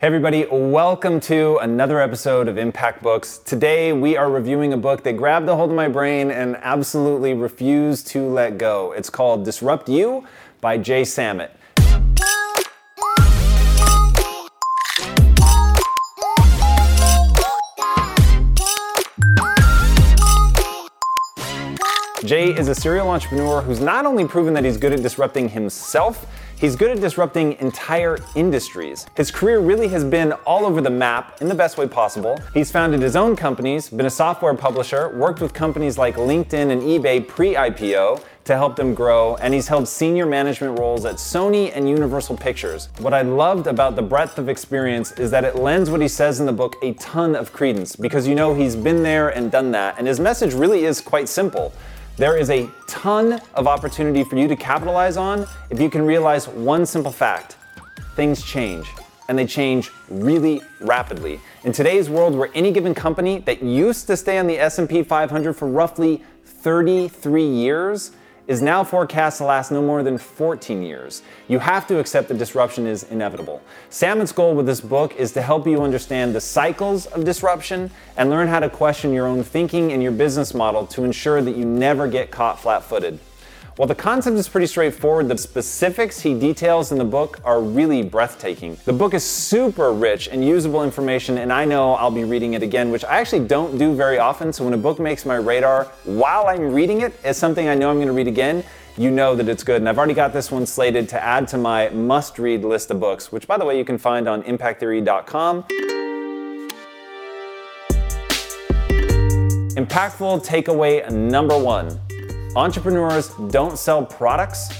Hey, everybody, welcome to another episode of Impact Books. Today, we are reviewing a book that grabbed a hold of my brain and absolutely refused to let go. It's called Disrupt You by Jay Samit. Jay is a serial entrepreneur who's not only proven that he's good at disrupting himself, he's good at disrupting entire industries. His career really has been all over the map in the best way possible. He's founded his own companies, been a software publisher, worked with companies like LinkedIn and eBay pre IPO to help them grow, and he's held senior management roles at Sony and Universal Pictures. What I loved about the breadth of experience is that it lends what he says in the book a ton of credence because you know he's been there and done that, and his message really is quite simple. There is a ton of opportunity for you to capitalize on if you can realize one simple fact. Things change and they change really rapidly. In today's world where any given company that used to stay on the S&P 500 for roughly 33 years is now forecast to last no more than 14 years. You have to accept that disruption is inevitable. Samit's goal with this book is to help you understand the cycles of disruption and learn how to question your own thinking and your business model to ensure that you never get caught flat footed. While the concept is pretty straightforward, the specifics he details in the book are really breathtaking. The book is super rich and usable information, and I know I'll be reading it again, which I actually don't do very often. So when a book makes my radar while I'm reading it, as something I know I'm going to read again. You know that it's good. And I've already got this one slated to add to my must read list of books, which, by the way, you can find on impacttheory.com. Impactful takeaway number one Entrepreneurs don't sell products,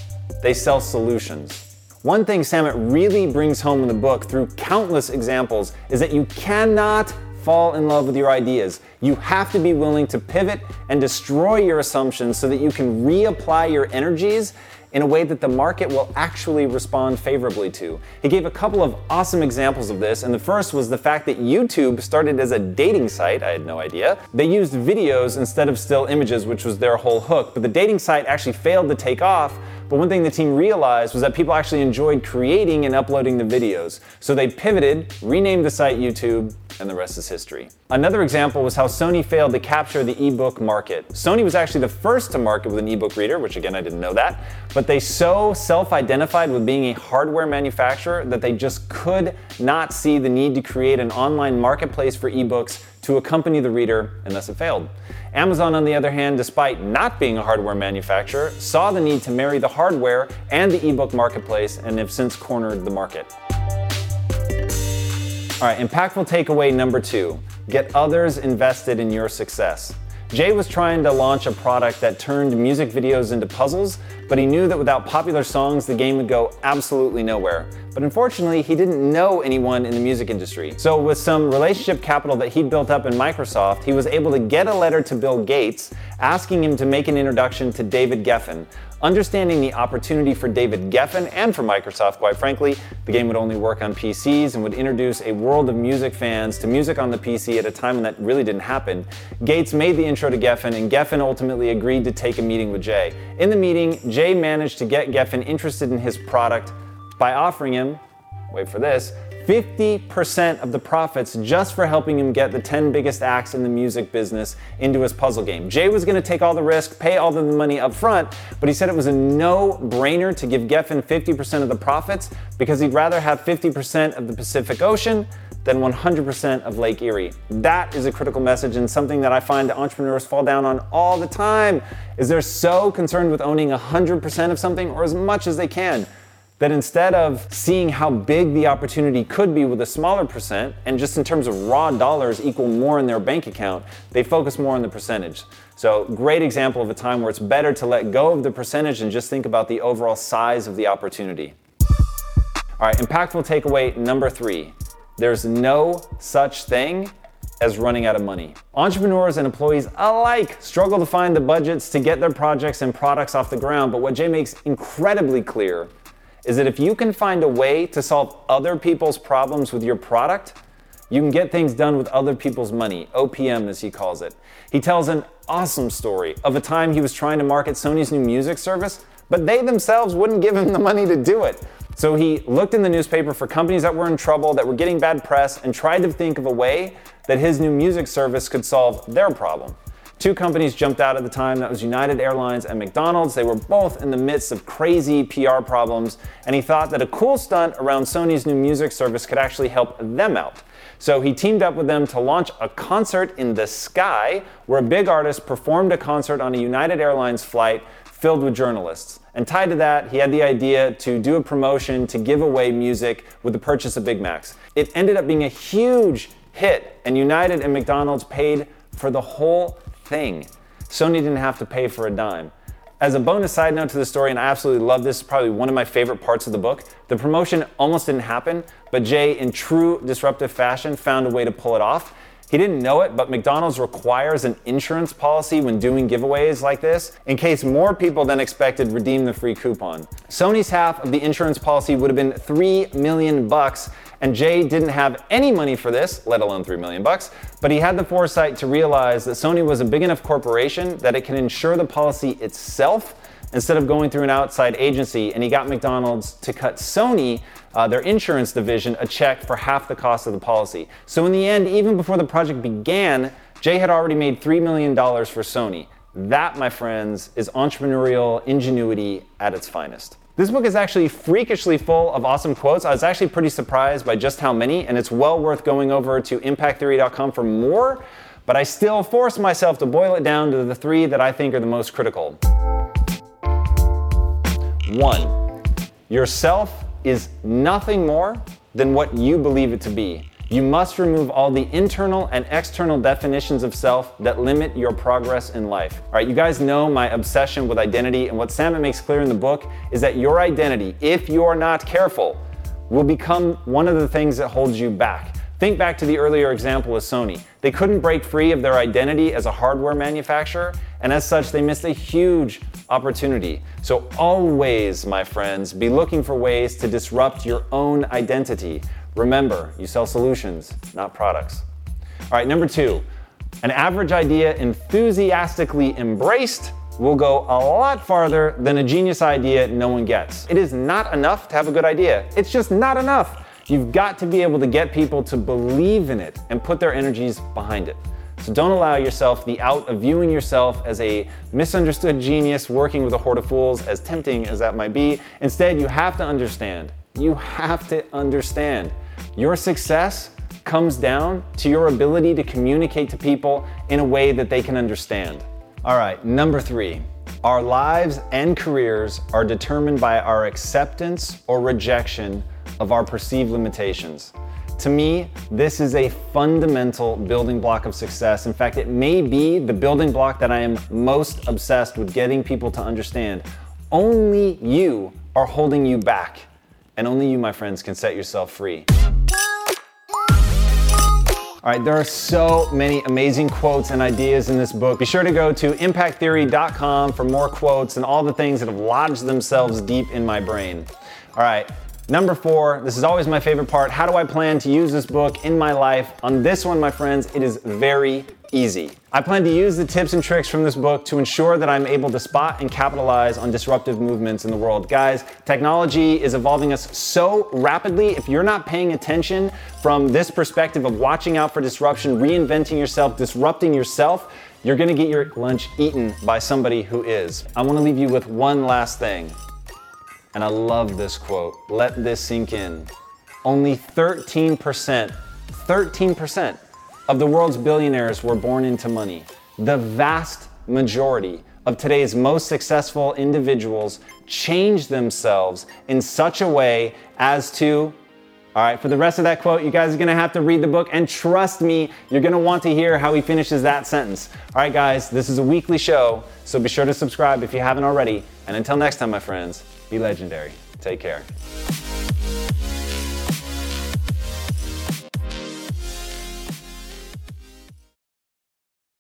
they sell solutions. One thing Samit really brings home in the book through countless examples is that you cannot fall in love with your ideas. You have to be willing to pivot and destroy your assumptions so that you can reapply your energies in a way that the market will actually respond favorably to. He gave a couple of awesome examples of this, and the first was the fact that YouTube started as a dating site. I had no idea. They used videos instead of still images, which was their whole hook, but the dating site actually failed to take off. But one thing the team realized was that people actually enjoyed creating and uploading the videos. So they pivoted, renamed the site YouTube, and the rest is history. Another example was how Sony failed to capture the ebook market. Sony was actually the first to market with an ebook reader, which again, I didn't know that, but they so self identified with being a hardware manufacturer that they just could not see the need to create an online marketplace for ebooks to accompany the reader, and thus it failed. Amazon, on the other hand, despite not being a hardware manufacturer, saw the need to marry the hardware and the ebook marketplace and have since cornered the market. All right, impactful takeaway number two get others invested in your success. Jay was trying to launch a product that turned music videos into puzzles, but he knew that without popular songs, the game would go absolutely nowhere. But unfortunately, he didn't know anyone in the music industry. So, with some relationship capital that he'd built up in Microsoft, he was able to get a letter to Bill Gates asking him to make an introduction to David Geffen, Understanding the opportunity for David Geffen and for Microsoft, quite frankly, the game would only work on PCs and would introduce a world of music fans to music on the PC at a time when that really didn't happen. Gates made the intro to Geffen, and Geffen ultimately agreed to take a meeting with Jay. In the meeting, Jay managed to get Geffen interested in his product by offering him, wait for this, 50% of the profits just for helping him get the 10 biggest acts in the music business into his puzzle game. Jay was going to take all the risk, pay all the money up front, but he said it was a no brainer to give Geffen 50% of the profits because he'd rather have 50% of the Pacific Ocean than 100% of Lake Erie. That is a critical message and something that I find entrepreneurs fall down on all the time is they're so concerned with owning 100% of something or as much as they can that instead of seeing how big the opportunity could be with a smaller percent and just in terms of raw dollars equal more in their bank account, they focus more on the percentage. So, great example of a time where it's better to let go of the percentage and just think about the overall size of the opportunity. All right, impactful takeaway number three there's no such thing as running out of money. Entrepreneurs and employees alike struggle to find the budgets to get their projects and products off the ground, but what Jay makes incredibly clear is that if you can find a way to solve other people's problems with your product, you can get things done with other people's money, OPM as he calls it. He tells an awesome story of a time he was trying to market Sony's new music service, but they themselves wouldn't give him the money to do it. So he looked in the newspaper for companies that were in trouble, that were getting bad press, and tried to think of a way that his new music service could solve their problem. Two companies jumped out at the time that was United Airlines and McDonald's. They were both in the midst of crazy PR problems, and he thought that a cool stunt around Sony's new music service could actually help them out. So he teamed up with them to launch a concert in the sky where a big artist performed a concert on a United Airlines flight filled with journalists. And tied to that, he had the idea to do a promotion to give away music with the purchase of Big Macs. It ended up being a huge hit, and United and McDonald's paid for the whole thing. Sony didn't have to pay for a dime. As a bonus side note to the story, and I absolutely love this, probably one of my favorite parts of the book, the promotion almost didn't happen, but Jay, in true disruptive fashion, found a way to pull it off. He didn't know it, but McDonald's requires an insurance policy when doing giveaways like this in case more people than expected redeem the free coupon. Sony's half of the insurance policy would have been 3 million bucks, and Jay didn't have any money for this, let alone 3 million bucks, but he had the foresight to realize that Sony was a big enough corporation that it can insure the policy itself instead of going through an outside agency, and he got McDonald's to cut Sony, uh, their insurance division, a check for half the cost of the policy. So in the end, even before the project began, Jay had already made $3 million for Sony. That, my friends, is entrepreneurial ingenuity at its finest. This book is actually freakishly full of awesome quotes. I was actually pretty surprised by just how many, and it's well worth going over to impacttheory.com for more, but I still force myself to boil it down to the three that I think are the most critical. One, yourself is nothing more than what you believe it to be. You must remove all the internal and external definitions of self that limit your progress in life. All right, you guys know my obsession with identity, and what Samit makes clear in the book is that your identity, if you're not careful, will become one of the things that holds you back. Think back to the earlier example of Sony. They couldn't break free of their identity as a hardware manufacturer, and as such, they missed a huge opportunity. So, always, my friends, be looking for ways to disrupt your own identity. Remember, you sell solutions, not products. All right, number two, an average idea enthusiastically embraced will go a lot farther than a genius idea no one gets. It is not enough to have a good idea, it's just not enough. You've got to be able to get people to believe in it and put their energies behind it. So don't allow yourself the out of viewing yourself as a misunderstood genius working with a horde of fools, as tempting as that might be. Instead, you have to understand, you have to understand your success comes down to your ability to communicate to people in a way that they can understand. All right, number three. Our lives and careers are determined by our acceptance or rejection of our perceived limitations. To me, this is a fundamental building block of success. In fact, it may be the building block that I am most obsessed with getting people to understand. Only you are holding you back, and only you, my friends, can set yourself free. All right, there are so many amazing quotes and ideas in this book. Be sure to go to impacttheory.com for more quotes and all the things that have lodged themselves deep in my brain. All right, Number four, this is always my favorite part. How do I plan to use this book in my life? On this one, my friends, it is very easy. I plan to use the tips and tricks from this book to ensure that I'm able to spot and capitalize on disruptive movements in the world. Guys, technology is evolving us so rapidly. If you're not paying attention from this perspective of watching out for disruption, reinventing yourself, disrupting yourself, you're gonna get your lunch eaten by somebody who is. I wanna leave you with one last thing. And I love this quote. Let this sink in. Only 13%, 13% of the world's billionaires were born into money. The vast majority of today's most successful individuals change themselves in such a way as to all right, for the rest of that quote, you guys are gonna have to read the book, and trust me, you're gonna want to hear how he finishes that sentence. All right, guys, this is a weekly show, so be sure to subscribe if you haven't already. And until next time, my friends, be legendary. Take care.